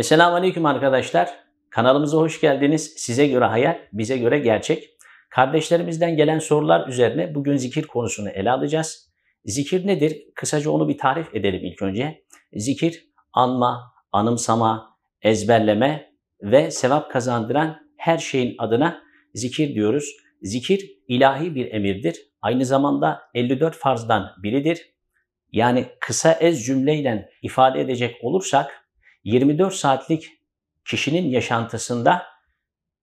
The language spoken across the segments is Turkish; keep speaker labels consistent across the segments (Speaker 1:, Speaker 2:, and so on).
Speaker 1: Esselamu Aleyküm arkadaşlar. Kanalımıza hoş geldiniz. Size göre hayal, bize göre gerçek. Kardeşlerimizden gelen sorular üzerine bugün zikir konusunu ele alacağız. Zikir nedir? Kısaca onu bir tarif edelim ilk önce. Zikir, anma, anımsama, ezberleme ve sevap kazandıran her şeyin adına zikir diyoruz. Zikir ilahi bir emirdir. Aynı zamanda 54 farzdan biridir. Yani kısa ez cümleyle ifade edecek olursak 24 saatlik kişinin yaşantısında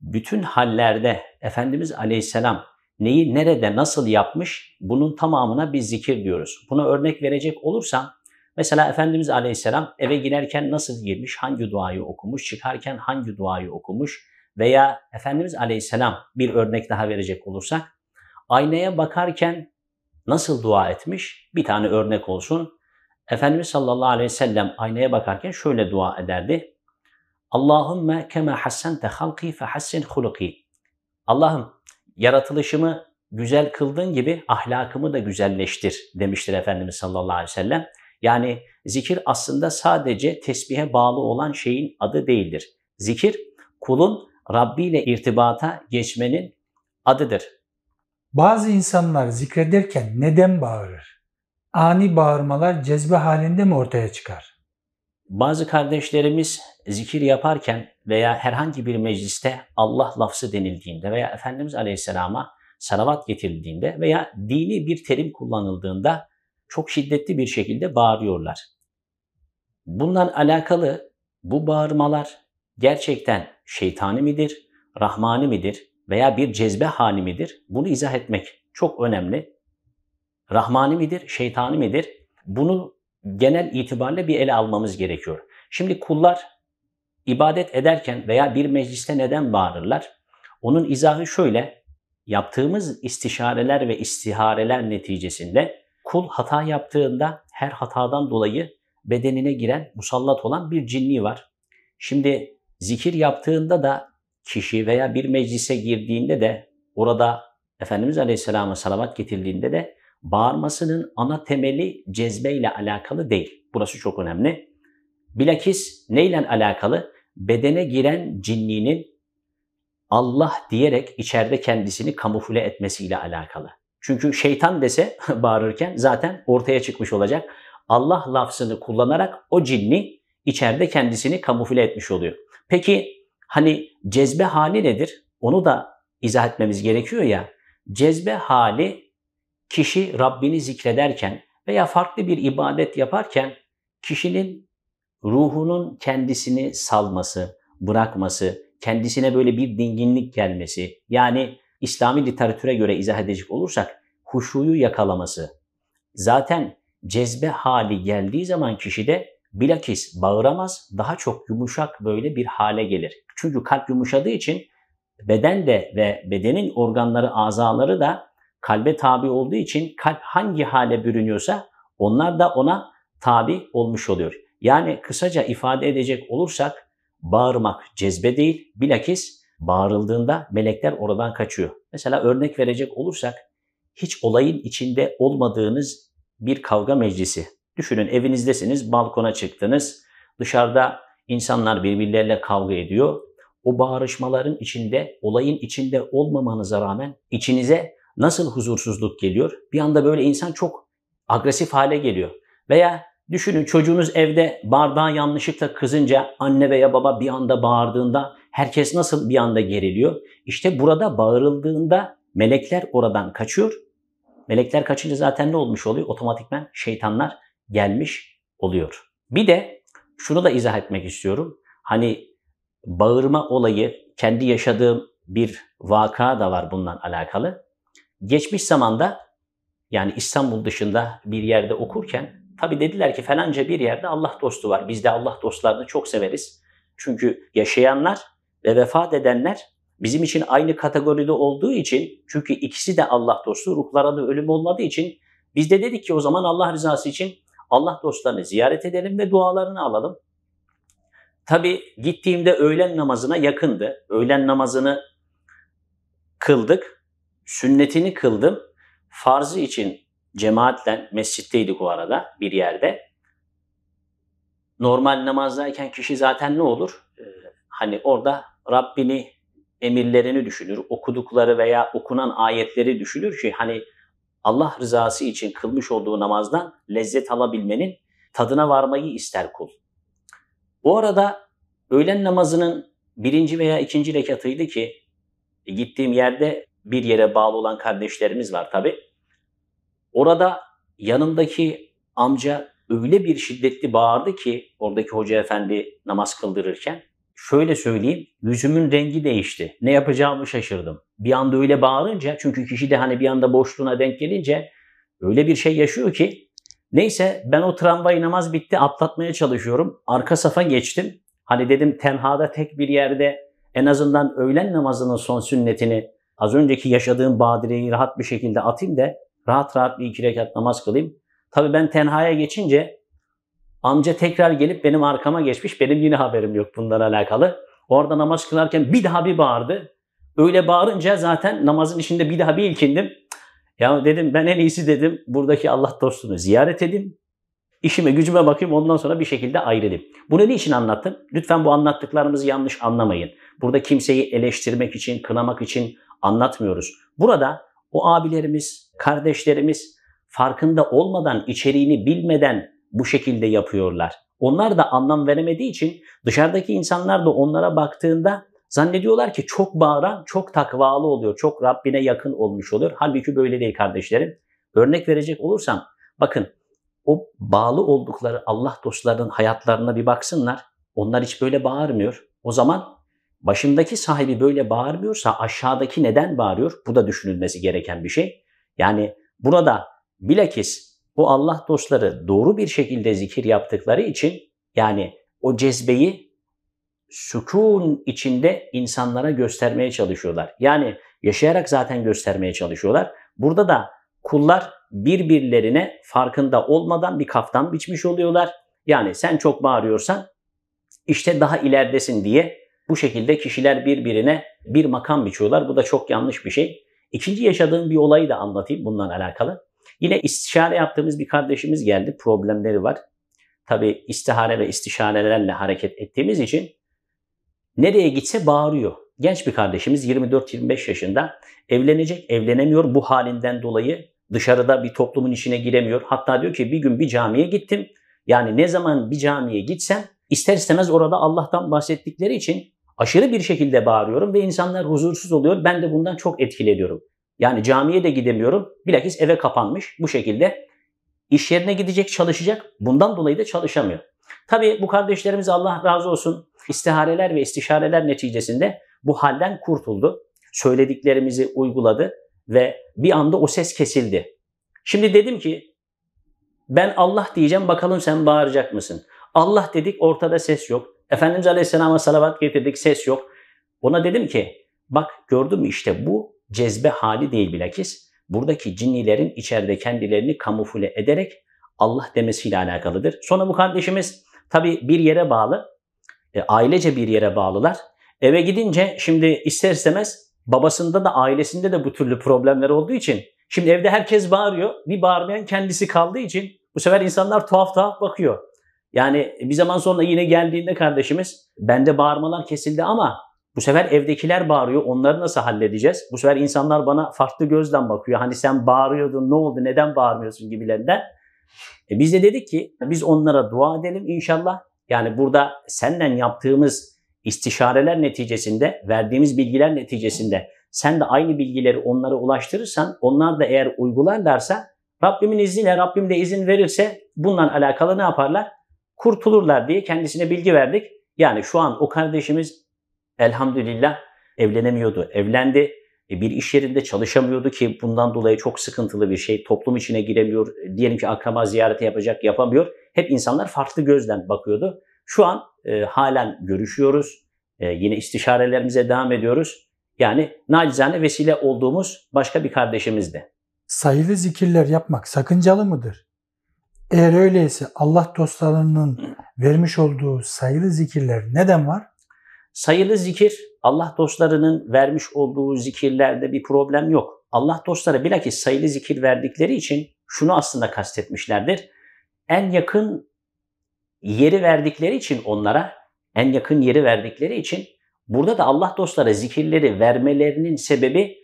Speaker 1: bütün hallerde Efendimiz Aleyhisselam neyi nerede nasıl yapmış bunun tamamına biz zikir diyoruz. Buna örnek verecek olursam mesela Efendimiz Aleyhisselam eve girerken nasıl girmiş, hangi duayı okumuş, çıkarken hangi duayı okumuş veya Efendimiz Aleyhisselam bir örnek daha verecek olursak aynaya bakarken nasıl dua etmiş bir tane örnek olsun. Efendimiz sallallahu aleyhi ve sellem aynaya bakarken şöyle dua ederdi. Allahümme kema hassente halki fe hassin huluki. Allah'ım yaratılışımı güzel kıldığın gibi ahlakımı da güzelleştir demiştir Efendimiz sallallahu aleyhi ve sellem. Yani zikir aslında sadece tesbihe bağlı olan şeyin adı değildir. Zikir kulun Rabbi ile irtibata geçmenin adıdır.
Speaker 2: Bazı insanlar zikrederken neden bağırır? Ani bağırmalar cezbe halinde mi ortaya çıkar?
Speaker 1: Bazı kardeşlerimiz zikir yaparken veya herhangi bir mecliste Allah lafzı denildiğinde veya Efendimiz Aleyhisselam'a salavat getirildiğinde veya dini bir terim kullanıldığında çok şiddetli bir şekilde bağırıyorlar. Bundan alakalı bu bağırmalar gerçekten şeytani midir, rahmani midir veya bir cezbe hali midir? Bunu izah etmek çok önemli. Rahmani midir, şeytani midir? Bunu genel itibariyle bir ele almamız gerekiyor. Şimdi kullar ibadet ederken veya bir mecliste neden bağırırlar? Onun izahı şöyle, yaptığımız istişareler ve istihareler neticesinde kul hata yaptığında her hatadan dolayı bedenine giren, musallat olan bir cinni var. Şimdi zikir yaptığında da kişi veya bir meclise girdiğinde de orada Efendimiz Aleyhisselam'a salavat getirdiğinde de bağırmasının ana temeli cezbeyle alakalı değil. Burası çok önemli. Bilakis neyle alakalı? Bedene giren cinninin Allah diyerek içeride kendisini kamufle etmesiyle alakalı. Çünkü şeytan dese bağırırken zaten ortaya çıkmış olacak. Allah lafzını kullanarak o cinni içeride kendisini kamufle etmiş oluyor. Peki hani cezbe hali nedir? Onu da izah etmemiz gerekiyor ya. Cezbe hali kişi Rabbini zikrederken veya farklı bir ibadet yaparken kişinin ruhunun kendisini salması, bırakması, kendisine böyle bir dinginlik gelmesi, yani İslami literatüre göre izah edecek olursak huşuyu yakalaması. Zaten cezbe hali geldiği zaman kişide bilakis bağıramaz, daha çok yumuşak böyle bir hale gelir. Çünkü kalp yumuşadığı için beden de ve bedenin organları, azaları da kalbe tabi olduğu için kalp hangi hale bürünüyorsa onlar da ona tabi olmuş oluyor. Yani kısaca ifade edecek olursak bağırmak cezbe değil, bilakis bağırıldığında melekler oradan kaçıyor. Mesela örnek verecek olursak hiç olayın içinde olmadığınız bir kavga meclisi. Düşünün evinizdesiniz, balkona çıktınız. Dışarıda insanlar birbirleriyle kavga ediyor. O bağırışmaların içinde, olayın içinde olmamanıza rağmen içinize nasıl huzursuzluk geliyor? Bir anda böyle insan çok agresif hale geliyor. Veya düşünün çocuğunuz evde bardağı yanlışlıkla kızınca anne veya baba bir anda bağırdığında herkes nasıl bir anda geriliyor? İşte burada bağırıldığında melekler oradan kaçıyor. Melekler kaçınca zaten ne olmuş oluyor? Otomatikmen şeytanlar gelmiş oluyor. Bir de şunu da izah etmek istiyorum. Hani bağırma olayı kendi yaşadığım bir vaka da var bundan alakalı. Geçmiş zamanda yani İstanbul dışında bir yerde okurken tabi dediler ki falanca bir yerde Allah dostu var. Biz de Allah dostlarını çok severiz. Çünkü yaşayanlar ve vefat edenler bizim için aynı kategoride olduğu için çünkü ikisi de Allah dostu ruhlara da ölüm olmadığı için biz de dedik ki o zaman Allah rızası için Allah dostlarını ziyaret edelim ve dualarını alalım. Tabi gittiğimde öğlen namazına yakındı. Öğlen namazını kıldık. Sünnetini kıldım. Farzı için cemaatle mescitteydik o arada bir yerde. normal namazdayken kişi zaten ne olur? Ee, hani orada Rabbini, emirlerini düşünür, okudukları veya okunan ayetleri düşünür ki hani Allah rızası için kılmış olduğu namazdan lezzet alabilmenin tadına varmayı ister kul. Bu arada öğlen namazının birinci veya ikinci rekatıydı ki gittiğim yerde bir yere bağlı olan kardeşlerimiz var tabi. Orada yanımdaki amca öyle bir şiddetli bağırdı ki oradaki hoca efendi namaz kıldırırken şöyle söyleyeyim yüzümün rengi değişti. Ne yapacağımı şaşırdım. Bir anda öyle bağırınca çünkü kişi de hani bir anda boşluğuna denk gelince öyle bir şey yaşıyor ki neyse ben o tramvayı namaz bitti atlatmaya çalışıyorum. Arka safa geçtim. Hani dedim tenhada tek bir yerde en azından öğlen namazının son sünnetini az önceki yaşadığım badireyi rahat bir şekilde atayım da rahat rahat bir iki rekat namaz kılayım. Tabii ben tenhaya geçince amca tekrar gelip benim arkama geçmiş. Benim yine haberim yok bundan alakalı. Orada namaz kılarken bir daha bir bağırdı. Öyle bağırınca zaten namazın içinde bir daha bir ilkindim. Ya dedim ben en iyisi dedim buradaki Allah dostunu ziyaret edeyim. İşime gücüme bakayım ondan sonra bir şekilde ayrılayım. Bunu niçin anlattım? Lütfen bu anlattıklarımızı yanlış anlamayın. Burada kimseyi eleştirmek için, kınamak için anlatmıyoruz. Burada o abilerimiz, kardeşlerimiz farkında olmadan, içeriğini bilmeden bu şekilde yapıyorlar. Onlar da anlam veremediği için dışarıdaki insanlar da onlara baktığında zannediyorlar ki çok bağıran, çok takvalı oluyor, çok Rabbine yakın olmuş oluyor. Halbuki böyle değil kardeşlerim. Örnek verecek olursam, bakın o bağlı oldukları Allah dostlarının hayatlarına bir baksınlar. Onlar hiç böyle bağırmıyor. O zaman başındaki sahibi böyle bağırmıyorsa aşağıdaki neden bağırıyor? Bu da düşünülmesi gereken bir şey. Yani burada bilakis o Allah dostları doğru bir şekilde zikir yaptıkları için yani o cezbeyi sükun içinde insanlara göstermeye çalışıyorlar. Yani yaşayarak zaten göstermeye çalışıyorlar. Burada da kullar birbirlerine farkında olmadan bir kaftan biçmiş oluyorlar. Yani sen çok bağırıyorsan işte daha ileridesin diye bu şekilde kişiler birbirine bir makam biçiyorlar. Bu da çok yanlış bir şey. İkinci yaşadığım bir olayı da anlatayım bundan alakalı. Yine istişare yaptığımız bir kardeşimiz geldi. Problemleri var. Tabi istihare ve istişarelerle hareket ettiğimiz için nereye gitse bağırıyor. Genç bir kardeşimiz 24-25 yaşında evlenecek, evlenemiyor bu halinden dolayı dışarıda bir toplumun içine giremiyor. Hatta diyor ki bir gün bir camiye gittim. Yani ne zaman bir camiye gitsem ister istemez orada Allah'tan bahsettikleri için aşırı bir şekilde bağırıyorum ve insanlar huzursuz oluyor. Ben de bundan çok etkileniyorum. Yani camiye de gidemiyorum. Bilakis eve kapanmış bu şekilde. iş yerine gidecek, çalışacak. Bundan dolayı da çalışamıyor. Tabii bu kardeşlerimiz Allah razı olsun istihareler ve istişareler neticesinde bu halden kurtuldu. Söylediklerimizi uyguladı ve bir anda o ses kesildi. Şimdi dedim ki ben Allah diyeceğim bakalım sen bağıracak mısın? Allah dedik ortada ses yok. Efendimiz Aleyhisselam'a salavat getirdik ses yok. Ona dedim ki bak gördün mü işte bu cezbe hali değil bilakis. Buradaki cinnilerin içeride kendilerini kamufle ederek Allah demesiyle alakalıdır. Sonra bu kardeşimiz tabi bir yere bağlı. E, ailece bir yere bağlılar. Eve gidince şimdi ister istemez babasında da ailesinde de bu türlü problemler olduğu için şimdi evde herkes bağırıyor. Bir bağırmayan kendisi kaldığı için bu sefer insanlar tuhaf tuhaf bakıyor. Yani bir zaman sonra yine geldiğinde kardeşimiz bende bağırmalar kesildi ama bu sefer evdekiler bağırıyor. Onları nasıl halledeceğiz? Bu sefer insanlar bana farklı gözden bakıyor. Hani sen bağırıyordun ne oldu neden bağırmıyorsun gibilerinden. E biz de dedik ki biz onlara dua edelim inşallah. Yani burada senden yaptığımız istişareler neticesinde, verdiğimiz bilgiler neticesinde sen de aynı bilgileri onlara ulaştırırsan, onlar da eğer uygularlarsa Rabbimin izniyle, Rabbim de izin verirse bundan alakalı ne yaparlar? Kurtulurlar diye kendisine bilgi verdik. Yani şu an o kardeşimiz elhamdülillah evlenemiyordu, evlendi. E, bir iş yerinde çalışamıyordu ki bundan dolayı çok sıkıntılı bir şey. Toplum içine giremiyor. Diyelim ki akraba ziyareti yapacak, yapamıyor. Hep insanlar farklı gözden bakıyordu. Şu an e, halen görüşüyoruz. E, yine istişarelerimize devam ediyoruz. Yani nacizane vesile olduğumuz başka bir kardeşimizdi.
Speaker 2: Sayılı zikirler yapmak sakıncalı mıdır? Eğer öyleyse Allah dostlarının vermiş olduğu sayılı zikirler neden var?
Speaker 1: Sayılı zikir Allah dostlarının vermiş olduğu zikirlerde bir problem yok. Allah dostları bilakis sayılı zikir verdikleri için şunu aslında kastetmişlerdir. En yakın yeri verdikleri için onlara, en yakın yeri verdikleri için burada da Allah dostlara zikirleri vermelerinin sebebi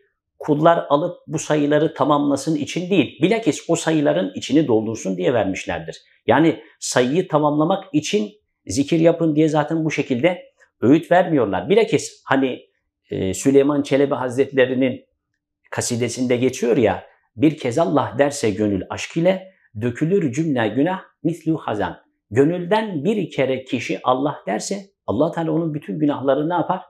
Speaker 1: kullar alıp bu sayıları tamamlasın için değil, bilakis o sayıların içini doldursun diye vermişlerdir. Yani sayıyı tamamlamak için zikir yapın diye zaten bu şekilde öğüt vermiyorlar. Bilakis hani e, Süleyman Çelebi Hazretleri'nin kasidesinde geçiyor ya, bir kez Allah derse gönül aşk ile dökülür cümle günah mislu hazan. Gönülden bir kere kişi Allah derse Allah Teala onun bütün günahlarını ne yapar?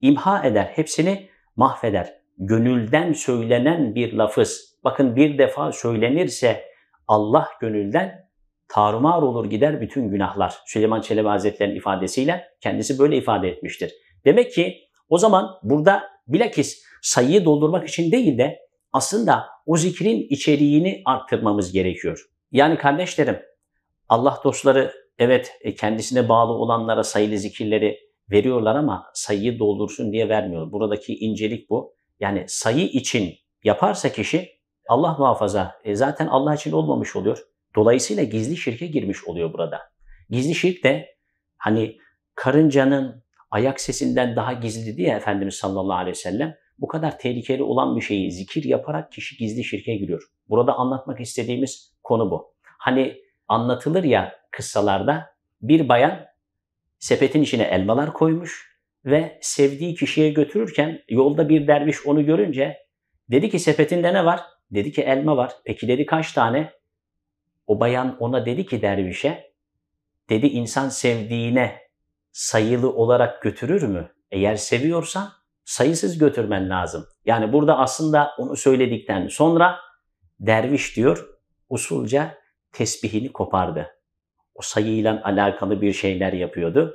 Speaker 1: İmha eder, hepsini mahveder. Gönülden söylenen bir lafız, bakın bir defa söylenirse Allah gönülden tarumar olur gider bütün günahlar. Süleyman Çelebi Hazretleri'nin ifadesiyle kendisi böyle ifade etmiştir. Demek ki o zaman burada bilakis sayıyı doldurmak için değil de aslında o zikrin içeriğini arttırmamız gerekiyor. Yani kardeşlerim Allah dostları evet e, kendisine bağlı olanlara sayılı zikirleri veriyorlar ama sayıyı doldursun diye vermiyor. Buradaki incelik bu. Yani sayı için yaparsa kişi Allah muhafaza e zaten Allah için olmamış oluyor. Dolayısıyla gizli şirke girmiş oluyor burada. Gizli şirk de hani karıncanın ayak sesinden daha gizli diye Efendimiz sallallahu aleyhi ve sellem bu kadar tehlikeli olan bir şeyi zikir yaparak kişi gizli şirke giriyor. Burada anlatmak istediğimiz konu bu. Hani anlatılır ya kıssalarda bir bayan sepetin içine elmalar koymuş ve sevdiği kişiye götürürken yolda bir derviş onu görünce dedi ki sepetinde ne var? Dedi ki elma var. Peki dedi kaç tane? O bayan ona dedi ki dervişe, dedi insan sevdiğine sayılı olarak götürür mü? Eğer seviyorsan sayısız götürmen lazım. Yani burada aslında onu söyledikten sonra derviş diyor usulca tesbihini kopardı. O sayıyla alakalı bir şeyler yapıyordu.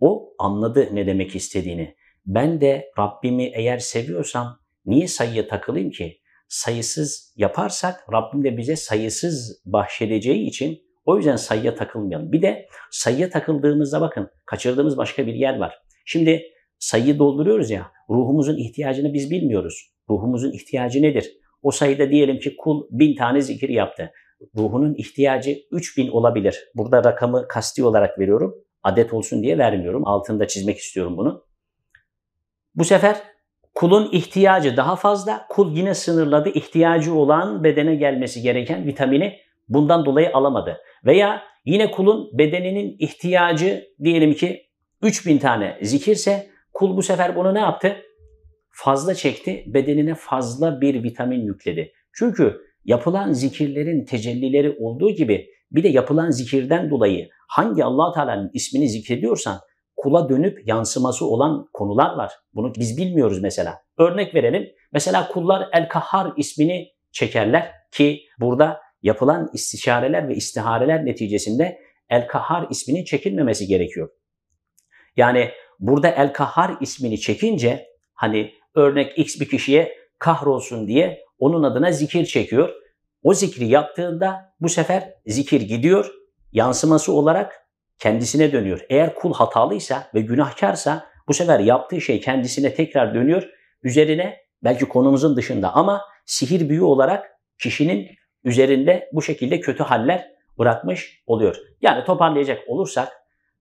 Speaker 1: O anladı ne demek istediğini. Ben de Rabbimi eğer seviyorsam niye sayıya takılayım ki? Sayısız yaparsak Rabbim de bize sayısız bahşedeceği için o yüzden sayıya takılmayalım. Bir de sayıya takıldığımızda bakın kaçırdığımız başka bir yer var. Şimdi sayıyı dolduruyoruz ya ruhumuzun ihtiyacını biz bilmiyoruz. Ruhumuzun ihtiyacı nedir? O sayıda diyelim ki kul bin tane zikir yaptı. Ruhunun ihtiyacı 3000 olabilir. Burada rakamı kasti olarak veriyorum. Adet olsun diye vermiyorum. Altında çizmek istiyorum bunu. Bu sefer kulun ihtiyacı daha fazla. Kul yine sınırladı. İhtiyacı olan bedene gelmesi gereken vitamini bundan dolayı alamadı. Veya yine kulun bedeninin ihtiyacı diyelim ki 3000 tane zikirse kul bu sefer bunu ne yaptı? Fazla çekti, bedenine fazla bir vitamin yükledi. Çünkü yapılan zikirlerin tecellileri olduğu gibi bir de yapılan zikirden dolayı hangi allah Teala'nın ismini zikrediyorsan kula dönüp yansıması olan konular var. Bunu biz bilmiyoruz mesela. Örnek verelim. Mesela kullar El Kahhar ismini çekerler ki burada yapılan istişareler ve istihareler neticesinde El Kahhar isminin çekilmemesi gerekiyor. Yani burada El Kahhar ismini çekince hani örnek X bir kişiye kahrolsun diye onun adına zikir çekiyor. O zikri yaptığında bu sefer zikir gidiyor. Yansıması olarak kendisine dönüyor. Eğer kul hatalıysa ve günahkarsa bu sefer yaptığı şey kendisine tekrar dönüyor. Üzerine belki konumuzun dışında ama sihir büyü olarak kişinin üzerinde bu şekilde kötü haller bırakmış oluyor. Yani toparlayacak olursak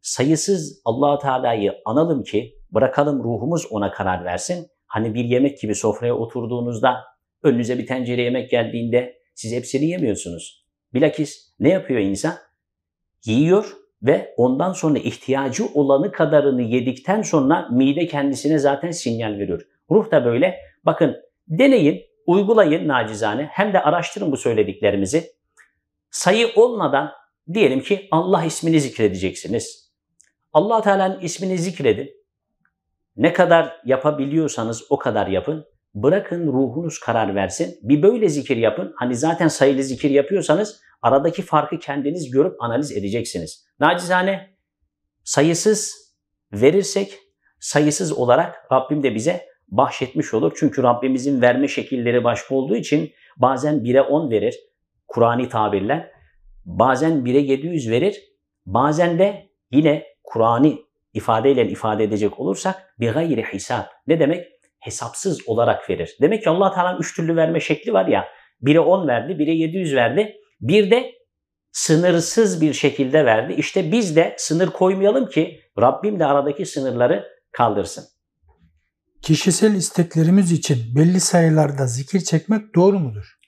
Speaker 1: sayısız allah Teala'yı analım ki bırakalım ruhumuz ona karar versin. Hani bir yemek gibi sofraya oturduğunuzda önünüze bir tencere yemek geldiğinde siz hepsini yemiyorsunuz. Bilakis ne yapıyor insan? Yiyor ve ondan sonra ihtiyacı olanı kadarını yedikten sonra mide kendisine zaten sinyal veriyor. Ruh da böyle. Bakın deneyin, uygulayın nacizane hem de araştırın bu söylediklerimizi. Sayı olmadan diyelim ki Allah ismini zikredeceksiniz. Allah Teala'nın ismini zikredin. Ne kadar yapabiliyorsanız o kadar yapın. Bırakın ruhunuz karar versin. Bir böyle zikir yapın. Hani zaten sayılı zikir yapıyorsanız aradaki farkı kendiniz görüp analiz edeceksiniz. Nacizane sayısız verirsek sayısız olarak Rabbim de bize bahşetmiş olur. Çünkü Rabbimizin verme şekilleri başka olduğu için bazen 1'e 10 verir Kur'an'i tabirle. Bazen 1'e 700 verir. Bazen de yine Kur'an'ı ifadeyle ifade edecek olursak bir gayri hisap. Ne demek? Hesapsız olarak verir. Demek ki Allah Teala'nın üç türlü verme şekli var ya. Biri 10 verdi, biri 700 verdi. Bir de sınırsız bir şekilde verdi. İşte biz de sınır koymayalım ki Rabbim de aradaki sınırları kaldırsın.
Speaker 2: Kişisel isteklerimiz için belli sayılarda zikir çekmek doğru mudur?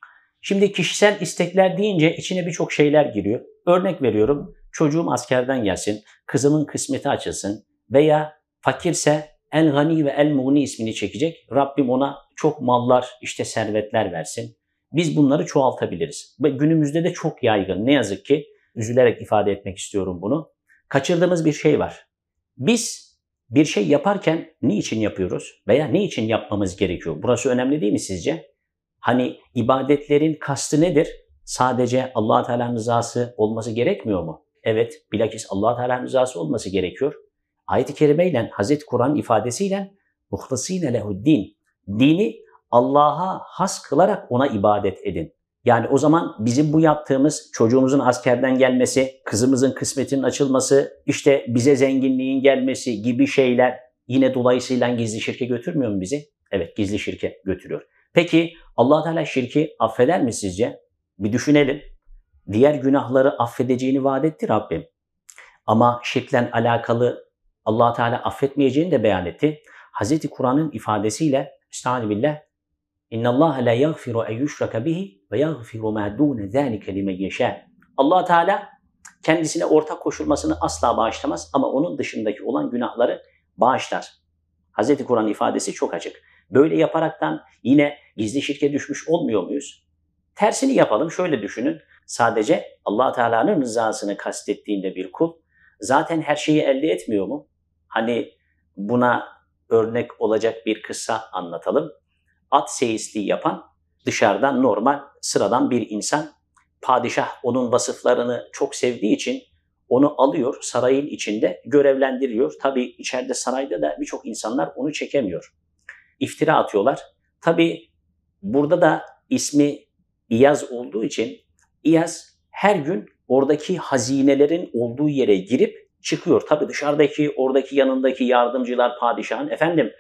Speaker 1: Şimdi kişisel istekler deyince içine birçok şeyler giriyor. Örnek veriyorum çocuğum askerden gelsin, kızımın kısmeti açılsın veya fakirse El Gani ve El Muğni ismini çekecek. Rabbim ona çok mallar, işte servetler versin. Biz bunları çoğaltabiliriz. Ve günümüzde de çok yaygın. Ne yazık ki üzülerek ifade etmek istiyorum bunu. Kaçırdığımız bir şey var. Biz bir şey yaparken niçin yapıyoruz veya ne için yapmamız gerekiyor? Burası önemli değil mi sizce? Hani ibadetlerin kastı nedir? Sadece Allah Teala'nın rızası olması gerekmiyor mu? Evet, bilakis Allah Teala'nın rızası olması gerekiyor. Ayet-i kerimeyle, Hazreti Kur'an ifadesiyle muhlasine lehuddin. Dini Allah'a has kılarak ona ibadet edin. Yani o zaman bizim bu yaptığımız çocuğumuzun askerden gelmesi, kızımızın kısmetinin açılması, işte bize zenginliğin gelmesi gibi şeyler yine dolayısıyla gizli şirke götürmüyor mu bizi? Evet gizli şirke götürüyor. Peki allah Teala şirki affeder mi sizce? Bir düşünelim. Diğer günahları affedeceğini vaat etti Rabbim. Ama şirkle alakalı allah Teala affetmeyeceğini de beyan etti. Hz. Kur'an'ın ifadesiyle Estaizu billah İnna Allah la yaghfiru en yushraka bihi ve yaghfiru ma dun zalika limen yasha. Allah Teala kendisine ortak koşulmasını asla bağışlamaz ama onun dışındaki olan günahları bağışlar. Hz. Kur'an ifadesi çok açık. Böyle yaparaktan yine gizli şirke düşmüş olmuyor muyuz? Tersini yapalım. Şöyle düşünün. Sadece Allah Teala'nın rızasını kastettiğinde bir kul zaten her şeyi elde etmiyor mu? Hani buna örnek olacak bir kıssa anlatalım. At seyisliği yapan dışarıdan normal sıradan bir insan. Padişah onun vasıflarını çok sevdiği için onu alıyor sarayın içinde görevlendiriyor. Tabi içeride sarayda da birçok insanlar onu çekemiyor. İftira atıyorlar. Tabi burada da ismi İyaz olduğu için İyaz her gün oradaki hazinelerin olduğu yere girip çıkıyor. Tabi dışarıdaki, oradaki yanındaki yardımcılar padişahın efendim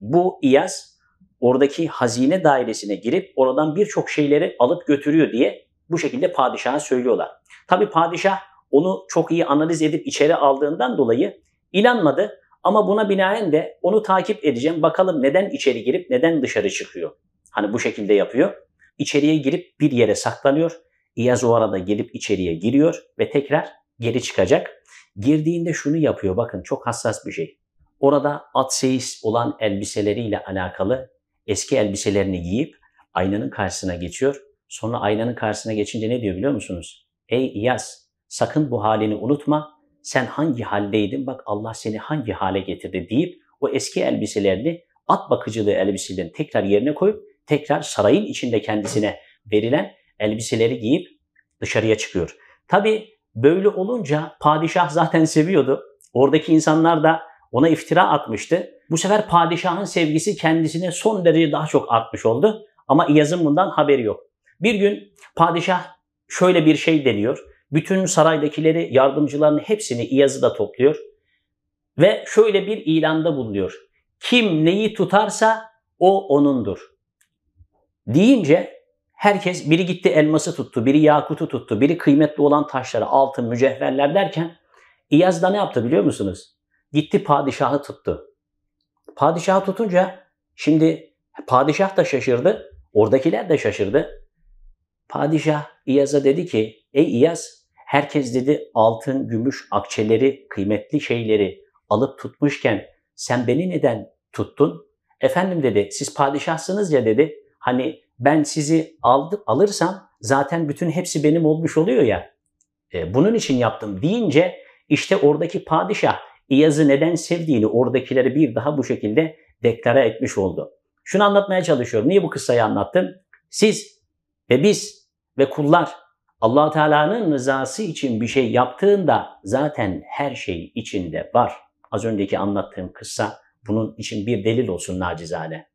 Speaker 1: bu İyaz oradaki hazine dairesine girip oradan birçok şeyleri alıp götürüyor diye bu şekilde padişaha söylüyorlar. Tabi padişah onu çok iyi analiz edip içeri aldığından dolayı inanmadı ama buna binaen de onu takip edeceğim. Bakalım neden içeri girip neden dışarı çıkıyor. Hani bu şekilde yapıyor. İçeriye girip bir yere saklanıyor. İyaz o arada gelip içeriye giriyor ve tekrar geri çıkacak. Girdiğinde şunu yapıyor bakın çok hassas bir şey. Orada atseis olan elbiseleriyle alakalı eski elbiselerini giyip aynanın karşısına geçiyor. Sonra aynanın karşısına geçince ne diyor biliyor musunuz? Ey İyaz sakın bu halini unutma. Sen hangi haldeydin bak Allah seni hangi hale getirdi deyip o eski elbiselerini at bakıcılığı elbiselerini tekrar yerine koyup tekrar sarayın içinde kendisine verilen elbiseleri giyip dışarıya çıkıyor. Tabi böyle olunca padişah zaten seviyordu. Oradaki insanlar da ona iftira atmıştı. Bu sefer padişahın sevgisi kendisine son derece daha çok artmış oldu. Ama İyaz'ın bundan haberi yok. Bir gün padişah şöyle bir şey deniyor. Bütün saraydakileri, yardımcılarını hepsini İyaz'ı da topluyor. Ve şöyle bir ilanda bulunuyor. Kim neyi tutarsa o onundur. Deyince herkes biri gitti elması tuttu, biri yakutu tuttu, biri kıymetli olan taşları, altın, mücevherler derken İyaz da ne yaptı biliyor musunuz? Gitti padişahı tuttu. Padişahı tutunca şimdi padişah da şaşırdı, oradakiler de şaşırdı. Padişah İyaz'a dedi ki, ey İyaz herkes dedi altın, gümüş, akçeleri, kıymetli şeyleri alıp tutmuşken sen beni neden tuttun? Efendim dedi siz padişahsınız ya dedi. Hani ben sizi aldım, alırsam zaten bütün hepsi benim olmuş oluyor ya. E, bunun için yaptım deyince işte oradaki padişah İyaz'ı neden sevdiğini oradakileri bir daha bu şekilde deklare etmiş oldu. Şunu anlatmaya çalışıyorum. Niye bu kıssayı anlattım? Siz ve biz ve kullar allah Teala'nın rızası için bir şey yaptığında zaten her şey içinde var. Az önceki anlattığım kıssa bunun için bir delil olsun nacizane.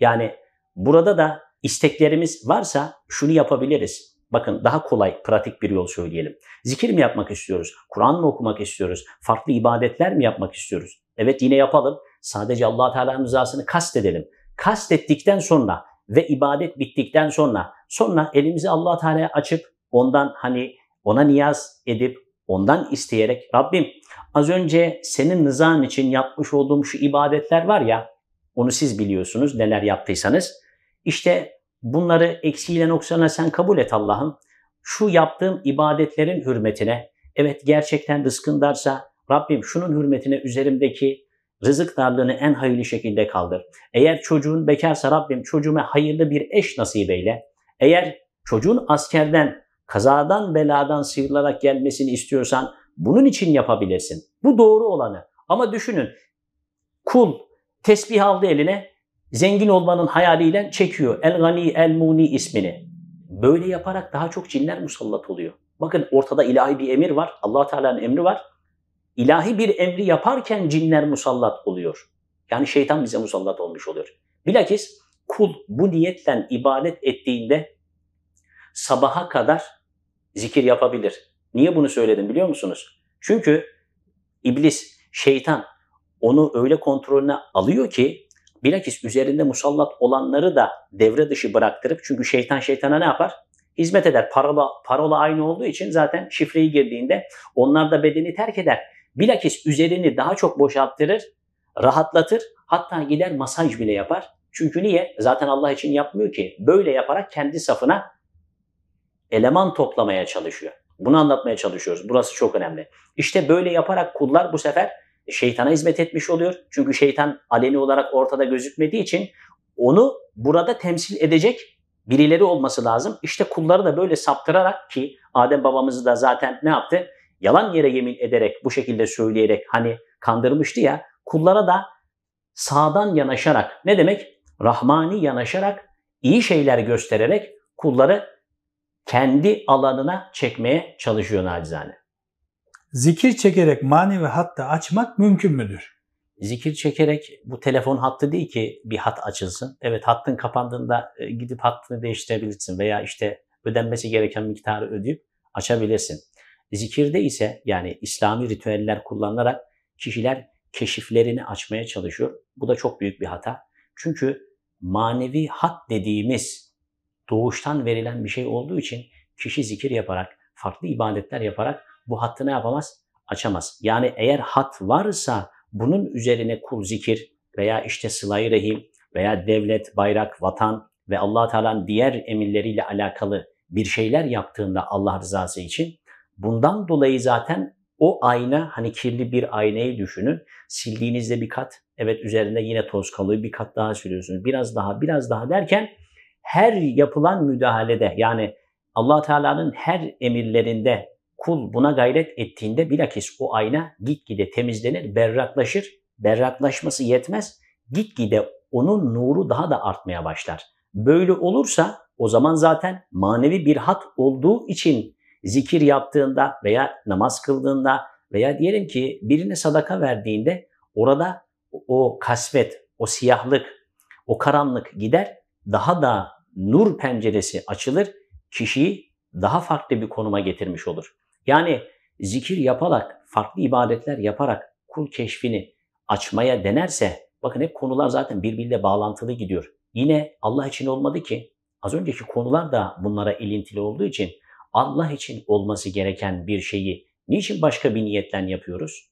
Speaker 1: Yani burada da isteklerimiz varsa şunu yapabiliriz. Bakın daha kolay, pratik bir yol söyleyelim. Zikir mi yapmak istiyoruz? Kur'an mı okumak istiyoruz? Farklı ibadetler mi yapmak istiyoruz? Evet yine yapalım. Sadece allah Teala'nın rızasını kastedelim. Kastettikten sonra ve ibadet bittikten sonra sonra elimizi allah Teala'ya açıp ondan hani ona niyaz edip ondan isteyerek Rabbim az önce senin rızan için yapmış olduğum şu ibadetler var ya onu siz biliyorsunuz neler yaptıysanız. İşte bunları eksiyle noksana sen kabul et Allah'ım. Şu yaptığım ibadetlerin hürmetine evet gerçekten rızkın darsa Rabbim şunun hürmetine üzerimdeki rızık darlığını en hayırlı şekilde kaldır. Eğer çocuğun bekarsa Rabbim çocuğuma hayırlı bir eş nasip eyle. Eğer çocuğun askerden, kazadan, beladan sıyrılarak gelmesini istiyorsan bunun için yapabilirsin. Bu doğru olanı. Ama düşünün kul tesbih aldı eline zengin olmanın hayaliyle çekiyor. El Gani El Muni ismini. Böyle yaparak daha çok cinler musallat oluyor. Bakın ortada ilahi bir emir var. allah Teala'nın emri var. İlahi bir emri yaparken cinler musallat oluyor. Yani şeytan bize musallat olmuş oluyor. Bilakis kul bu niyetle ibadet ettiğinde sabaha kadar zikir yapabilir. Niye bunu söyledim biliyor musunuz? Çünkü iblis, şeytan onu öyle kontrolüne alıyor ki bilakis üzerinde musallat olanları da devre dışı bıraktırıp çünkü şeytan şeytana ne yapar? Hizmet eder. Parola, parola aynı olduğu için zaten şifreyi girdiğinde onlar da bedeni terk eder. Bilakis üzerini daha çok boşalttırır, rahatlatır, hatta gider masaj bile yapar. Çünkü niye? Zaten Allah için yapmıyor ki. Böyle yaparak kendi safına eleman toplamaya çalışıyor. Bunu anlatmaya çalışıyoruz. Burası çok önemli. İşte böyle yaparak kullar bu sefer şeytana hizmet etmiş oluyor. Çünkü şeytan aleni olarak ortada gözükmediği için onu burada temsil edecek birileri olması lazım. İşte kulları da böyle saptırarak ki Adem babamızı da zaten ne yaptı? Yalan yere yemin ederek bu şekilde söyleyerek hani kandırmıştı ya kullara da sağdan yanaşarak ne demek? Rahmani yanaşarak iyi şeyler göstererek kulları kendi alanına çekmeye çalışıyor nacizane.
Speaker 2: Zikir çekerek manevi hattı açmak mümkün müdür?
Speaker 1: Zikir çekerek bu telefon hattı değil ki bir hat açılsın. Evet hattın kapandığında e, gidip hattını değiştirebilirsin veya işte ödenmesi gereken miktarı ödeyip açabilirsin. Zikirde ise yani İslami ritüeller kullanılarak kişiler keşiflerini açmaya çalışıyor. Bu da çok büyük bir hata. Çünkü manevi hat dediğimiz doğuştan verilen bir şey olduğu için kişi zikir yaparak, farklı ibadetler yaparak bu hattı ne yapamaz? Açamaz. Yani eğer hat varsa bunun üzerine kul zikir veya işte sıla rahim veya devlet, bayrak, vatan ve allah Teala'nın diğer emirleriyle alakalı bir şeyler yaptığında Allah rızası için bundan dolayı zaten o ayna hani kirli bir aynayı düşünün. Sildiğinizde bir kat evet üzerinde yine toz kalıyor bir kat daha sürüyorsunuz. Biraz daha biraz daha derken her yapılan müdahalede yani allah Teala'nın her emirlerinde kul buna gayret ettiğinde bilakis o ayna gitgide temizlenir, berraklaşır. Berraklaşması yetmez, gitgide onun nuru daha da artmaya başlar. Böyle olursa o zaman zaten manevi bir hat olduğu için zikir yaptığında veya namaz kıldığında veya diyelim ki birine sadaka verdiğinde orada o kasvet, o siyahlık, o karanlık gider, daha da nur penceresi açılır, kişiyi daha farklı bir konuma getirmiş olur. Yani zikir yaparak, farklı ibadetler yaparak kul keşfini açmaya denerse, bakın hep konular zaten birbiriyle bağlantılı gidiyor. Yine Allah için olmadı ki, az önceki konular da bunlara ilintili olduğu için Allah için olması gereken bir şeyi niçin başka bir niyetten yapıyoruz?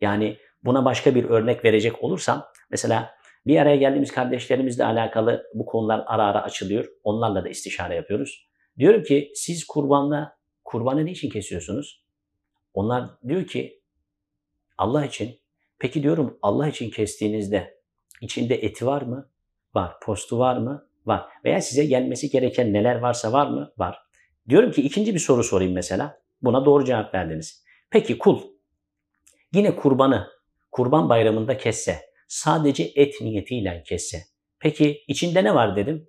Speaker 1: Yani buna başka bir örnek verecek olursam, mesela bir araya geldiğimiz kardeşlerimizle alakalı bu konular ara ara açılıyor. Onlarla da istişare yapıyoruz. Diyorum ki siz kurbanla kurbanı niçin kesiyorsunuz? Onlar diyor ki Allah için. Peki diyorum Allah için kestiğinizde içinde eti var mı? Var. Postu var mı? Var. Veya size gelmesi gereken neler varsa var mı? Var. Diyorum ki ikinci bir soru sorayım mesela. Buna doğru cevap verdiniz. Peki kul yine kurbanı kurban bayramında kesse, sadece et niyetiyle kesse. Peki içinde ne var dedim.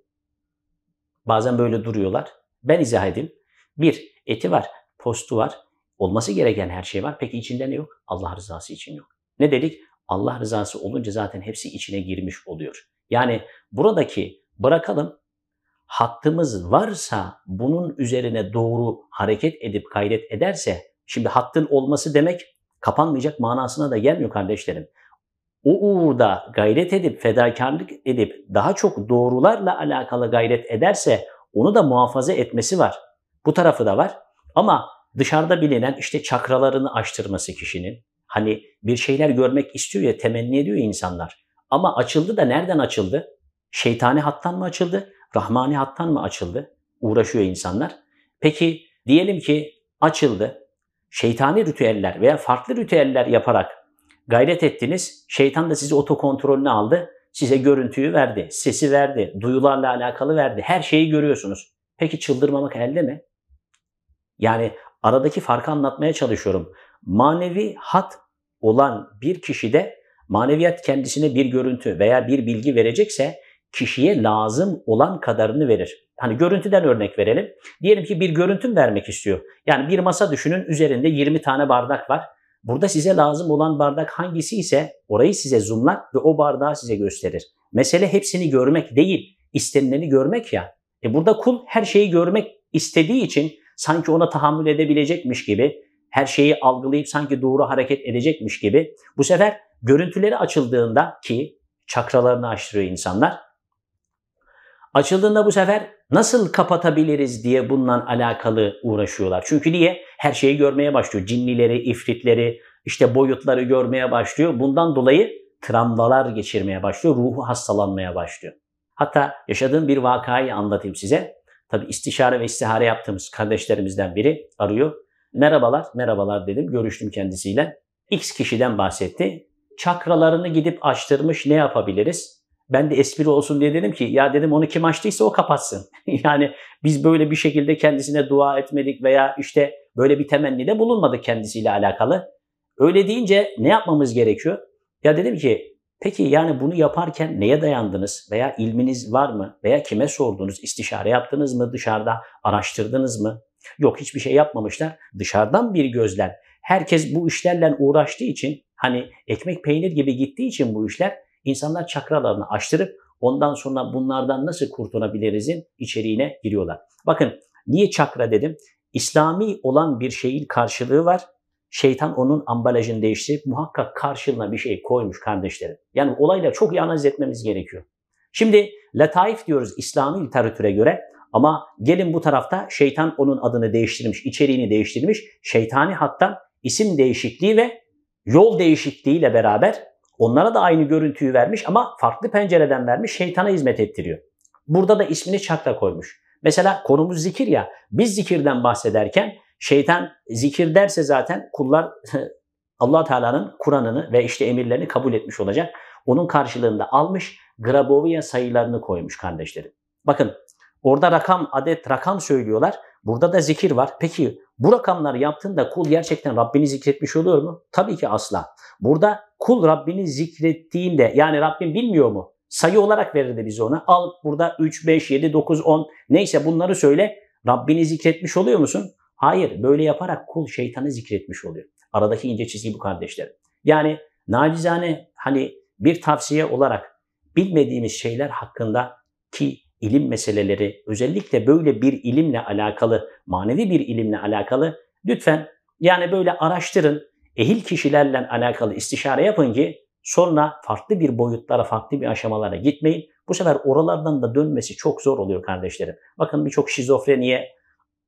Speaker 1: Bazen böyle duruyorlar. Ben izah edeyim. Bir, eti var, postu var. Olması gereken her şey var. Peki içinde ne yok? Allah rızası için yok. Ne dedik? Allah rızası olunca zaten hepsi içine girmiş oluyor. Yani buradaki bırakalım hattımız varsa bunun üzerine doğru hareket edip gayret ederse şimdi hattın olması demek kapanmayacak manasına da gelmiyor kardeşlerim. O uğurda gayret edip fedakarlık edip daha çok doğrularla alakalı gayret ederse onu da muhafaza etmesi var. Bu tarafı da var. Ama dışarıda bilinen işte çakralarını açtırması kişinin. Hani bir şeyler görmek istiyor ya temenni ediyor insanlar. Ama açıldı da nereden açıldı? Şeytani hattan mı açıldı? Rahmani hattan mı açıldı? Uğraşıyor insanlar. Peki diyelim ki açıldı. Şeytani ritüeller veya farklı ritüeller yaparak gayret ettiniz. Şeytan da sizi otokontrolüne aldı. Size görüntüyü verdi, sesi verdi, duyularla alakalı verdi. Her şeyi görüyorsunuz. Peki çıldırmamak elde mi? Yani aradaki farkı anlatmaya çalışıyorum. Manevi hat olan bir kişide maneviyat kendisine bir görüntü veya bir bilgi verecekse kişiye lazım olan kadarını verir. Hani görüntüden örnek verelim. Diyelim ki bir görüntü vermek istiyor. Yani bir masa düşünün üzerinde 20 tane bardak var. Burada size lazım olan bardak hangisi ise orayı size zoomlar ve o bardağı size gösterir. Mesele hepsini görmek değil, istenileni görmek ya. E burada kul her şeyi görmek istediği için sanki ona tahammül edebilecekmiş gibi, her şeyi algılayıp sanki doğru hareket edecekmiş gibi bu sefer görüntüleri açıldığında ki çakralarını açtırıyor insanlar. Açıldığında bu sefer nasıl kapatabiliriz diye bununla alakalı uğraşıyorlar. Çünkü niye? Her şeyi görmeye başlıyor. Cinlileri, ifritleri, işte boyutları görmeye başlıyor. Bundan dolayı travmalar geçirmeye başlıyor. Ruhu hastalanmaya başlıyor. Hatta yaşadığım bir vakayı anlatayım size. Tabi istişare ve istihare yaptığımız kardeşlerimizden biri arıyor. Merhabalar, merhabalar dedim. Görüştüm kendisiyle. X kişiden bahsetti. Çakralarını gidip açtırmış ne yapabiliriz? Ben de espri olsun diye dedim ki ya dedim onu kim açtıysa o kapatsın. yani biz böyle bir şekilde kendisine dua etmedik veya işte böyle bir temennide bulunmadık kendisiyle alakalı. Öyle deyince ne yapmamız gerekiyor? Ya dedim ki peki yani bunu yaparken neye dayandınız veya ilminiz var mı veya kime sordunuz? istişare yaptınız mı dışarıda araştırdınız mı? Yok hiçbir şey yapmamışlar. Dışarıdan bir gözler. Herkes bu işlerle uğraştığı için hani ekmek peynir gibi gittiği için bu işler insanlar çakralarını açtırıp ondan sonra bunlardan nasıl kurtulabilirizin içeriğine giriyorlar. Bakın niye çakra dedim? İslami olan bir şeyin karşılığı var. Şeytan onun ambalajını değiştirip muhakkak karşılığına bir şey koymuş kardeşlerim. Yani olayla çok iyi analiz etmemiz gerekiyor. Şimdi letaif diyoruz İslami literatüre göre ama gelin bu tarafta şeytan onun adını değiştirmiş, içeriğini değiştirmiş. Şeytani hatta isim değişikliği ve yol değişikliğiyle beraber onlara da aynı görüntüyü vermiş ama farklı pencereden vermiş, şeytana hizmet ettiriyor. Burada da ismini çakra koymuş. Mesela konumuz zikir ya, biz zikirden bahsederken şeytan zikir derse zaten kullar allah Teala'nın Kur'an'ını ve işte emirlerini kabul etmiş olacak. Onun karşılığında almış Grabovia sayılarını koymuş kardeşlerim. Bakın orada rakam, adet, rakam söylüyorlar. Burada da zikir var. Peki bu rakamları yaptığında kul gerçekten Rabbini zikretmiş oluyor mu? Tabii ki asla. Burada kul Rabbini zikrettiğinde yani Rabbim bilmiyor mu? Sayı olarak verirdi bize ona. Al burada 3, 5, 7, 9, 10 neyse bunları söyle. Rabbini zikretmiş oluyor musun? Hayır. Böyle yaparak kul şeytanı zikretmiş oluyor. Aradaki ince çizgi bu kardeşlerim. Yani nacizane hani bir tavsiye olarak bilmediğimiz şeyler hakkında ki ilim meseleleri özellikle böyle bir ilimle alakalı, manevi bir ilimle alakalı lütfen yani böyle araştırın, ehil kişilerle alakalı istişare yapın ki sonra farklı bir boyutlara, farklı bir aşamalara gitmeyin. Bu sefer oralardan da dönmesi çok zor oluyor kardeşlerim. Bakın birçok şizofreniye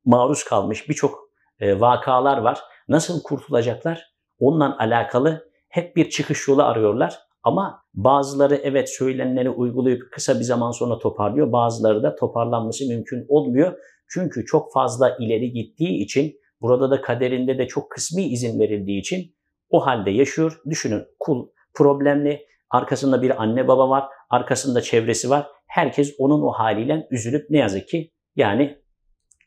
Speaker 1: maruz kalmış birçok e, vakalar var. Nasıl kurtulacaklar? Onunla alakalı hep bir çıkış yolu arıyorlar. Ama bazıları evet söylenenleri uygulayıp kısa bir zaman sonra toparlıyor. Bazıları da toparlanması mümkün olmuyor. Çünkü çok fazla ileri gittiği için burada da kaderinde de çok kısmi izin verildiği için o halde yaşıyor. Düşünün kul problemli, arkasında bir anne baba var, arkasında çevresi var. Herkes onun o haliyle üzülüp ne yazık ki yani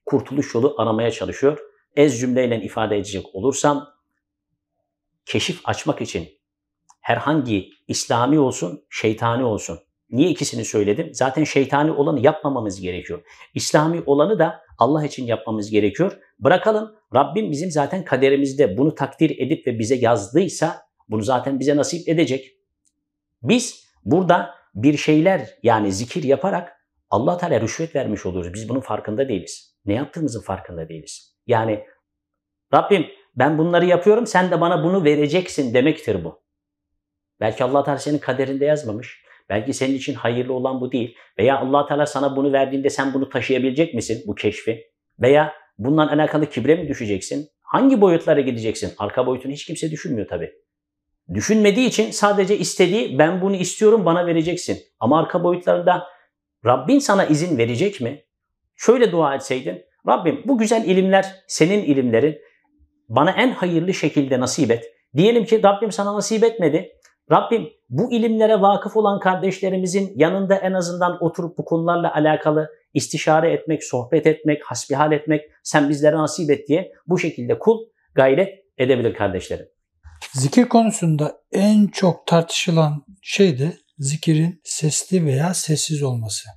Speaker 1: kurtuluş yolu aramaya çalışıyor. Ez cümleyle ifade edecek olursam keşif açmak için herhangi İslami olsun, şeytani olsun. Niye ikisini söyledim? Zaten şeytani olanı yapmamamız gerekiyor. İslami olanı da Allah için yapmamız gerekiyor. Bırakalım Rabbim bizim zaten kaderimizde bunu takdir edip ve bize yazdıysa bunu zaten bize nasip edecek. Biz burada bir şeyler yani zikir yaparak Allah Teala rüşvet vermiş oluyoruz. Biz bunun farkında değiliz. Ne yaptığımızın farkında değiliz. Yani Rabbim ben bunları yapıyorum sen de bana bunu vereceksin demektir bu. Belki Allah Teala senin kaderinde yazmamış. Belki senin için hayırlı olan bu değil. Veya Allah Teala sana bunu verdiğinde sen bunu taşıyabilecek misin bu keşfi? Veya Bundan alakalı kibre mi düşeceksin? Hangi boyutlara gideceksin? Arka boyutunu hiç kimse düşünmüyor tabii. Düşünmediği için sadece istediği ben bunu istiyorum bana vereceksin. Ama arka boyutlarında Rabbin sana izin verecek mi? Şöyle dua etseydin. Rabbim bu güzel ilimler senin ilimlerin. Bana en hayırlı şekilde nasip et. Diyelim ki Rabbim sana nasip etmedi. Rabbim bu ilimlere vakıf olan kardeşlerimizin yanında en azından oturup bu konularla alakalı istişare etmek, sohbet etmek, hasbihal etmek, sen bizlere nasip et diye bu şekilde kul gayret edebilir kardeşlerim.
Speaker 2: Zikir konusunda en çok tartışılan şey de zikirin sesli veya sessiz olması.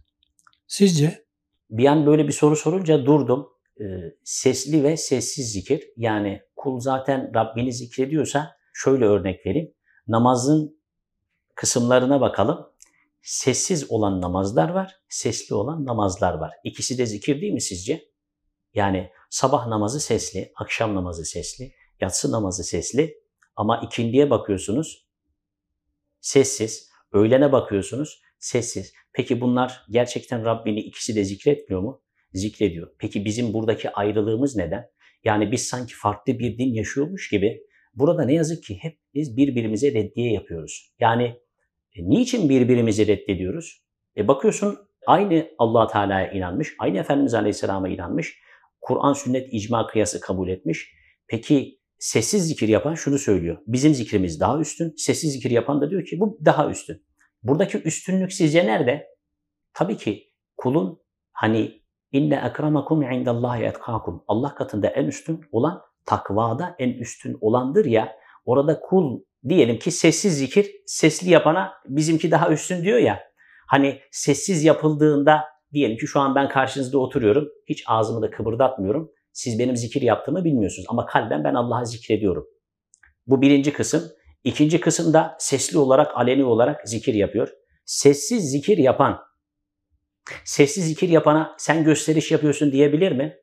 Speaker 2: Sizce?
Speaker 1: Bir an böyle bir soru sorunca durdum. Ee, sesli ve sessiz zikir yani kul zaten Rabbini zikrediyorsa şöyle örnek vereyim. Namazın kısımlarına bakalım. Sessiz olan namazlar var, sesli olan namazlar var. İkisi de zikir değil mi sizce? Yani sabah namazı sesli, akşam namazı sesli, yatsı namazı sesli ama ikindiye bakıyorsunuz sessiz, öğlene bakıyorsunuz sessiz. Peki bunlar gerçekten Rabbini ikisi de zikretmiyor mu? Zikrediyor. Peki bizim buradaki ayrılığımız neden? Yani biz sanki farklı bir din yaşıyormuş gibi burada ne yazık ki hep biz birbirimize reddiye yapıyoruz. Yani e, niçin birbirimizi reddediyoruz? E bakıyorsun aynı allah Teala'ya inanmış, aynı Efendimiz Aleyhisselam'a inanmış, Kur'an, sünnet, icma kıyası kabul etmiş. Peki sessiz zikir yapan şunu söylüyor. Bizim zikrimiz daha üstün, sessiz zikir yapan da diyor ki bu daha üstün. Buradaki üstünlük sizce nerede? Tabii ki kulun hani inne ekramakum indallahi etkakum. Allah katında en üstün olan takvada en üstün olandır ya. Orada kul diyelim ki sessiz zikir sesli yapana bizimki daha üstün diyor ya. Hani sessiz yapıldığında diyelim ki şu an ben karşınızda oturuyorum. Hiç ağzımı da kıpırdatmıyorum. Siz benim zikir yaptığımı bilmiyorsunuz ama kalben ben Allah'a zikrediyorum. Bu birinci kısım. İkinci kısımda sesli olarak, aleni olarak zikir yapıyor. Sessiz zikir yapan, sessiz zikir yapana sen gösteriş yapıyorsun diyebilir mi?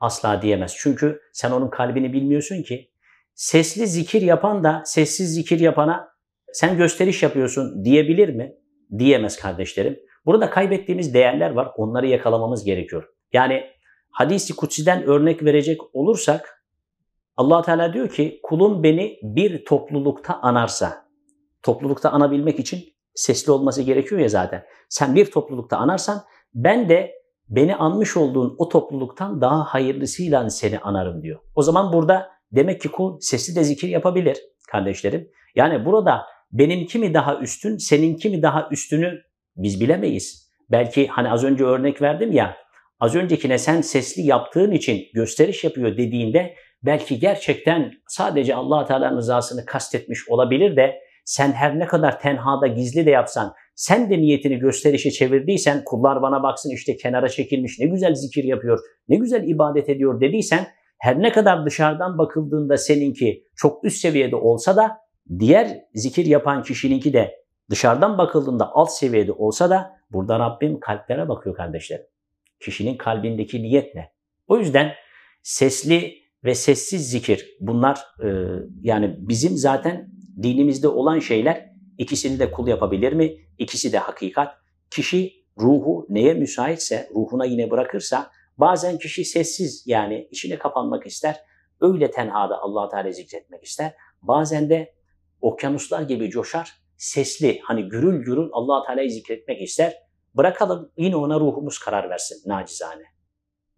Speaker 1: Asla diyemez. Çünkü sen onun kalbini bilmiyorsun ki. Sesli zikir yapan da sessiz zikir yapana sen gösteriş yapıyorsun diyebilir mi? Diyemez kardeşlerim. Burada kaybettiğimiz değerler var. Onları yakalamamız gerekiyor. Yani hadisi kutsiden örnek verecek olursak allah Teala diyor ki kulum beni bir toplulukta anarsa toplulukta anabilmek için sesli olması gerekiyor ya zaten. Sen bir toplulukta anarsan ben de beni anmış olduğun o topluluktan daha hayırlısıyla seni anarım diyor. O zaman burada demek ki kul sesli de zikir yapabilir kardeşlerim. Yani burada benimki mi daha üstün, seninki mi daha üstünü biz bilemeyiz. Belki hani az önce örnek verdim ya az öncekine sen sesli yaptığın için gösteriş yapıyor dediğinde belki gerçekten sadece allah Teala'nın rızasını kastetmiş olabilir de sen her ne kadar tenhada gizli de yapsan, sen de niyetini gösterişe çevirdiysen, kullar bana baksın işte kenara çekilmiş, ne güzel zikir yapıyor, ne güzel ibadet ediyor dediysen, her ne kadar dışarıdan bakıldığında seninki çok üst seviyede olsa da, diğer zikir yapan kişininki de dışarıdan bakıldığında alt seviyede olsa da, burada Rabbim kalplere bakıyor kardeşlerim kişinin kalbindeki niyet ne? O yüzden sesli ve sessiz zikir bunlar e, yani bizim zaten dinimizde olan şeyler ikisini de kul yapabilir mi? İkisi de hakikat. Kişi ruhu neye müsaitse, ruhuna yine bırakırsa bazen kişi sessiz yani içine kapanmak ister. Öyle tenhada allah Teala zikretmek ister. Bazen de okyanuslar gibi coşar, sesli hani gürül gürül allah Teala'yı zikretmek ister. Bırakalım yine ona ruhumuz karar versin nacizane.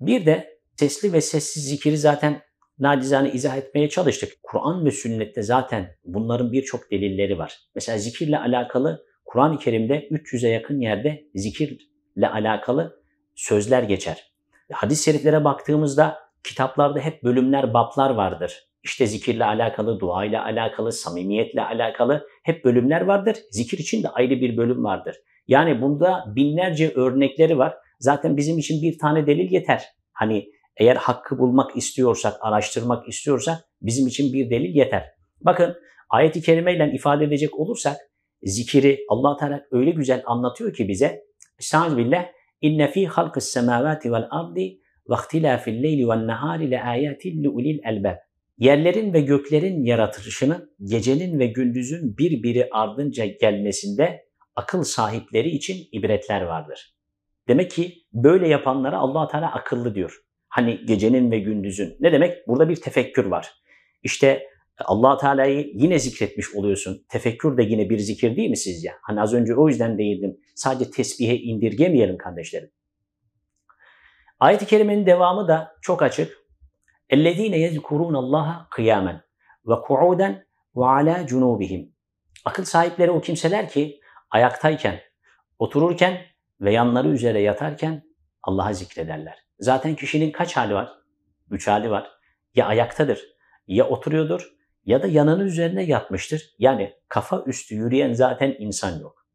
Speaker 1: Bir de sesli ve sessiz zikiri zaten nacizane izah etmeye çalıştık. Kur'an ve sünnette zaten bunların birçok delilleri var. Mesela zikirle alakalı Kur'an-ı Kerim'de 300'e yakın yerde zikirle alakalı sözler geçer. Hadis-i şeriflere baktığımızda kitaplarda hep bölümler, baplar vardır. İşte zikirle alakalı, dua ile alakalı, samimiyetle alakalı hep bölümler vardır. Zikir için de ayrı bir bölüm vardır. Yani bunda binlerce örnekleri var. Zaten bizim için bir tane delil yeter. Hani eğer hakkı bulmak istiyorsak, araştırmak istiyorsak bizim için bir delil yeter. Bakın ayeti kerimeyle ifade edecek olursak zikiri allah Teala öyle güzel anlatıyor ki bize. Estağfirullah. İnne fi halqis semavati vel ardi ve ihtilafil leyli ven nahari le ayatin li ulil elbab. Yerlerin ve göklerin yaratılışının gecenin ve gündüzün birbiri ardınca gelmesinde akıl sahipleri için ibretler vardır. Demek ki böyle yapanlara allah Teala akıllı diyor. Hani gecenin ve gündüzün. Ne demek? Burada bir tefekkür var. İşte allah Teala'yı yine zikretmiş oluyorsun. Tefekkür de yine bir zikir değil mi sizce? Hani az önce o yüzden değildim. Sadece tesbihe indirgemeyelim kardeşlerim. Ayet-i kerimenin devamı da çok açık. اَلَّذ۪ينَ يَذْكُرُونَ اللّٰهَ قِيَامًا وَقُعُودًا وَعَلَى جُنُوبِهِمْ Akıl sahipleri o kimseler ki ayaktayken, otururken ve yanları üzere yatarken Allah'a zikrederler. Zaten kişinin kaç hali var? Üç hali var. Ya ayaktadır, ya oturuyordur, ya da yanının üzerine yatmıştır. Yani kafa üstü yürüyen zaten insan yok.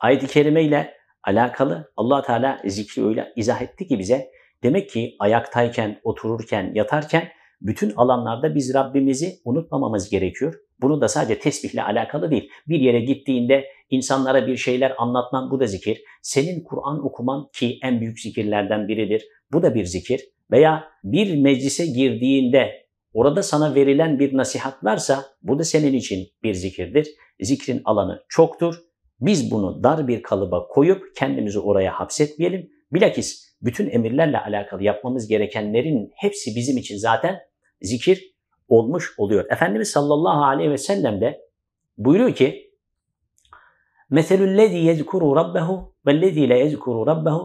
Speaker 1: Ayet-i kerime ile alakalı allah Teala zikri öyle izah etti ki bize. Demek ki ayaktayken, otururken, yatarken bütün alanlarda biz Rabbimizi unutmamamız gerekiyor. Bunu da sadece tesbihle alakalı değil. Bir yere gittiğinde insanlara bir şeyler anlatman bu da zikir. Senin Kur'an okuman ki en büyük zikirlerden biridir. Bu da bir zikir. Veya bir meclise girdiğinde orada sana verilen bir nasihat varsa bu da senin için bir zikirdir. Zikrin alanı çoktur. Biz bunu dar bir kalıba koyup kendimizi oraya hapsetmeyelim. Bilakis bütün emirlerle alakalı yapmamız gerekenlerin hepsi bizim için zaten zikir olmuş oluyor. Efendimiz sallallahu aleyhi ve sellem de buyuruyor ki مَثَلُ الَّذ۪ي يَذْكُرُ رَبَّهُ وَالَّذ۪ي لَا يَذْكُرُ رَبَّهُ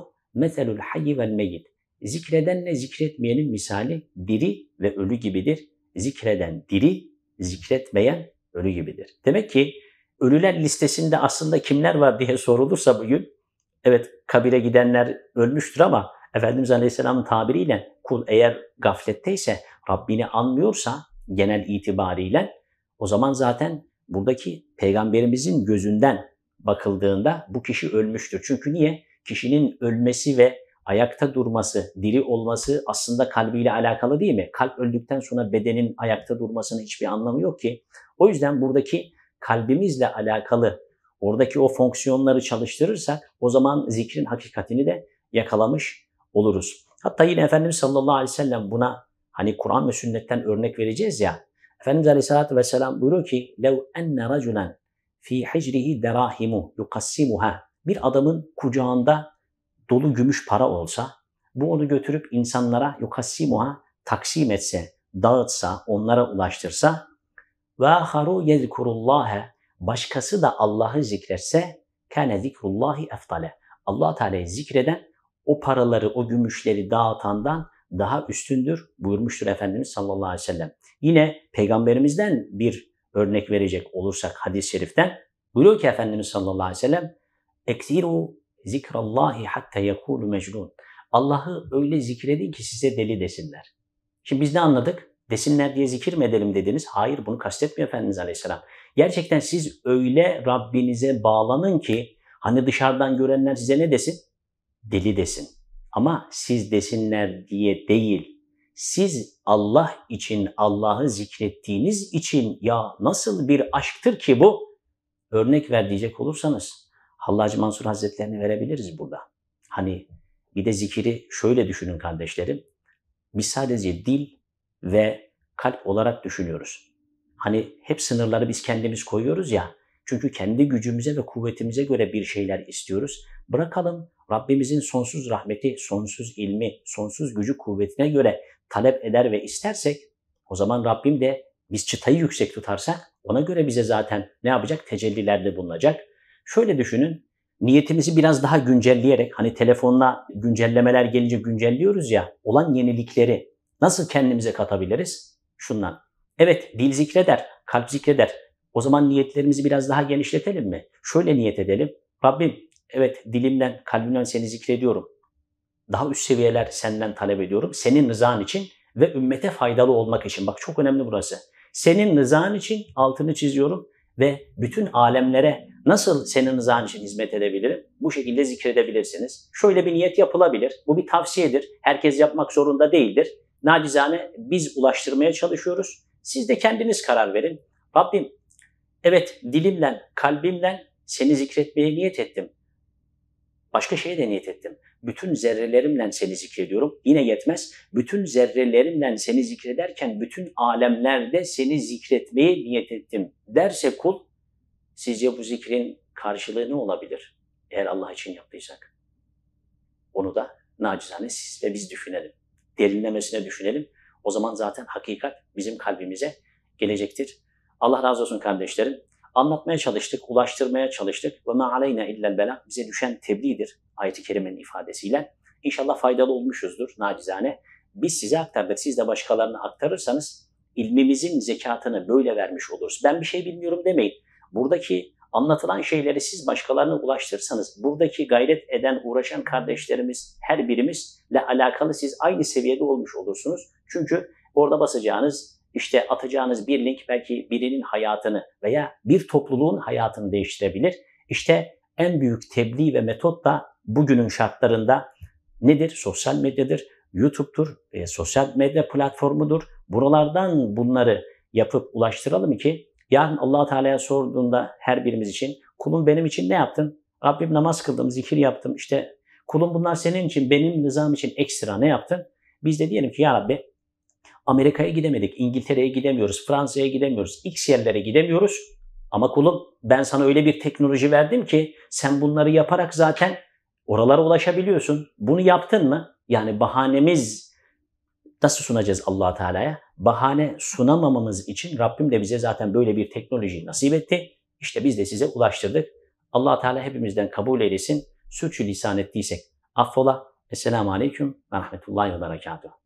Speaker 1: مَثَلُ الْحَيِّ وَالْمَيِّتِ Zikredenle zikretmeyenin misali diri ve ölü gibidir. Zikreden diri, zikretmeyen ölü gibidir. Demek ki ölüler listesinde aslında kimler var diye sorulursa bugün, evet kabire gidenler ölmüştür ama Efendimiz Aleyhisselam'ın tabiriyle kul eğer gafletteyse, Rabbini anmıyorsa genel itibariyle o zaman zaten buradaki peygamberimizin gözünden bakıldığında bu kişi ölmüştür. Çünkü niye? Kişinin ölmesi ve ayakta durması, diri olması aslında kalbiyle alakalı değil mi? Kalp öldükten sonra bedenin ayakta durmasının hiçbir anlamı yok ki. O yüzden buradaki kalbimizle alakalı oradaki o fonksiyonları çalıştırırsak o zaman zikrin hakikatini de yakalamış oluruz. Hatta yine Efendimiz sallallahu aleyhi ve sellem buna hani Kur'an ve sünnetten örnek vereceğiz ya. Efendimiz aleyhissalatü vesselam buyuruyor ki لَوْ اَنَّ رَجُلًا fi hicrihi derahimu yukassimuha. Bir adamın kucağında dolu gümüş para olsa, bu onu götürüp insanlara yukassimuha taksim etse, dağıtsa, onlara ulaştırsa ve haru yezkurullaha başkası da Allah'ı zikretse kâne zikrullahi eftale. Allah Teala'yı zikreden o paraları, o gümüşleri dağıtandan daha üstündür buyurmuştur Efendimiz sallallahu aleyhi ve sellem. Yine peygamberimizden bir örnek verecek olursak hadis-i şeriften buyuruyor ki Efendimiz sallallahu aleyhi ve sellem Eksiru zikrallahi hatta yekulu mecnun. Allah'ı öyle zikredin ki size deli desinler. Şimdi biz ne anladık? Desinler diye zikir mi edelim dediniz? Hayır bunu kastetmiyor Efendimiz Aleyhisselam. Gerçekten siz öyle Rabbinize bağlanın ki hani dışarıdan görenler size ne desin? Deli desin. Ama siz desinler diye değil. Siz Allah için Allah'ı zikrettiğiniz için ya nasıl bir aşktır ki bu? Örnek ver diyecek olursanız Hallacı Mansur Hazretlerini verebiliriz burada. Hani bir de zikiri şöyle düşünün kardeşlerim. Biz sadece dil ve kalp olarak düşünüyoruz. Hani hep sınırları biz kendimiz koyuyoruz ya. Çünkü kendi gücümüze ve kuvvetimize göre bir şeyler istiyoruz. Bırakalım Rabbimizin sonsuz rahmeti, sonsuz ilmi, sonsuz gücü kuvvetine göre talep eder ve istersek o zaman Rabbim de biz çıtayı yüksek tutarsak ona göre bize zaten ne yapacak? Tecellilerde bulunacak. Şöyle düşünün, niyetimizi biraz daha güncelleyerek, hani telefonla güncellemeler gelince güncelliyoruz ya, olan yenilikleri nasıl kendimize katabiliriz? Şundan. Evet, dil zikreder, kalp zikreder. O zaman niyetlerimizi biraz daha genişletelim mi? Şöyle niyet edelim. Rabbim, evet dilimden, kalbimden seni zikrediyorum. Daha üst seviyeler senden talep ediyorum. Senin rızan için ve ümmete faydalı olmak için. Bak çok önemli burası. Senin rızan için altını çiziyorum ve bütün alemlere nasıl senin rızan için hizmet edebilirim? Bu şekilde zikredebilirsiniz. Şöyle bir niyet yapılabilir. Bu bir tavsiyedir. Herkes yapmak zorunda değildir. Nacizane biz ulaştırmaya çalışıyoruz. Siz de kendiniz karar verin. Rabbim evet dilimle, kalbimle seni zikretmeye niyet ettim. Başka şeye de niyet ettim. Bütün zerrelerimle seni zikrediyorum. Yine yetmez. Bütün zerrelerimle seni zikrederken bütün alemlerde seni zikretmeye niyet ettim derse kul sizce bu zikrin karşılığı ne olabilir? Eğer Allah için yaptıysak. Onu da nacizane siz ve biz düşünelim. derinlemesine düşünelim. O zaman zaten hakikat bizim kalbimize gelecektir. Allah razı olsun kardeşlerim. Anlatmaya çalıştık, ulaştırmaya çalıştık. Ve ma aleyna illel bela. Bize düşen tebliğdir ayet-i kerimenin ifadesiyle. İnşallah faydalı olmuşuzdur nacizane. Biz size aktardık, siz de başkalarına aktarırsanız ilmimizin zekatını böyle vermiş oluruz. Ben bir şey bilmiyorum demeyin. Buradaki anlatılan şeyleri siz başkalarına ulaştırsanız, buradaki gayret eden, uğraşan kardeşlerimiz, her birimizle alakalı siz aynı seviyede olmuş olursunuz. Çünkü orada basacağınız, işte atacağınız bir link belki birinin hayatını veya bir topluluğun hayatını değiştirebilir. İşte en büyük tebliğ ve metot da bugünün şartlarında nedir? Sosyal medyadır, YouTube'dur, e, sosyal medya platformudur. Buralardan bunları yapıp ulaştıralım ki yarın allah Teala'ya sorduğunda her birimiz için kulum benim için ne yaptın? Rabbim namaz kıldım, zikir yaptım. İşte kulum bunlar senin için, benim rızam için ekstra ne yaptın? Biz de diyelim ki ya Rabbi Amerika'ya gidemedik, İngiltere'ye gidemiyoruz, Fransa'ya gidemiyoruz, X yerlere gidemiyoruz. Ama kulum ben sana öyle bir teknoloji verdim ki sen bunları yaparak zaten oralara ulaşabiliyorsun. Bunu yaptın mı? Yani bahanemiz nasıl sunacağız allah Teala'ya? Bahane sunamamamız için Rabbim de bize zaten böyle bir teknoloji nasip etti. İşte biz de size ulaştırdık. allah Teala hepimizden kabul eylesin. Sürçü lisan ettiysek affola. Esselamu Aleyküm ve Rahmetullahi ve Berekatuhu.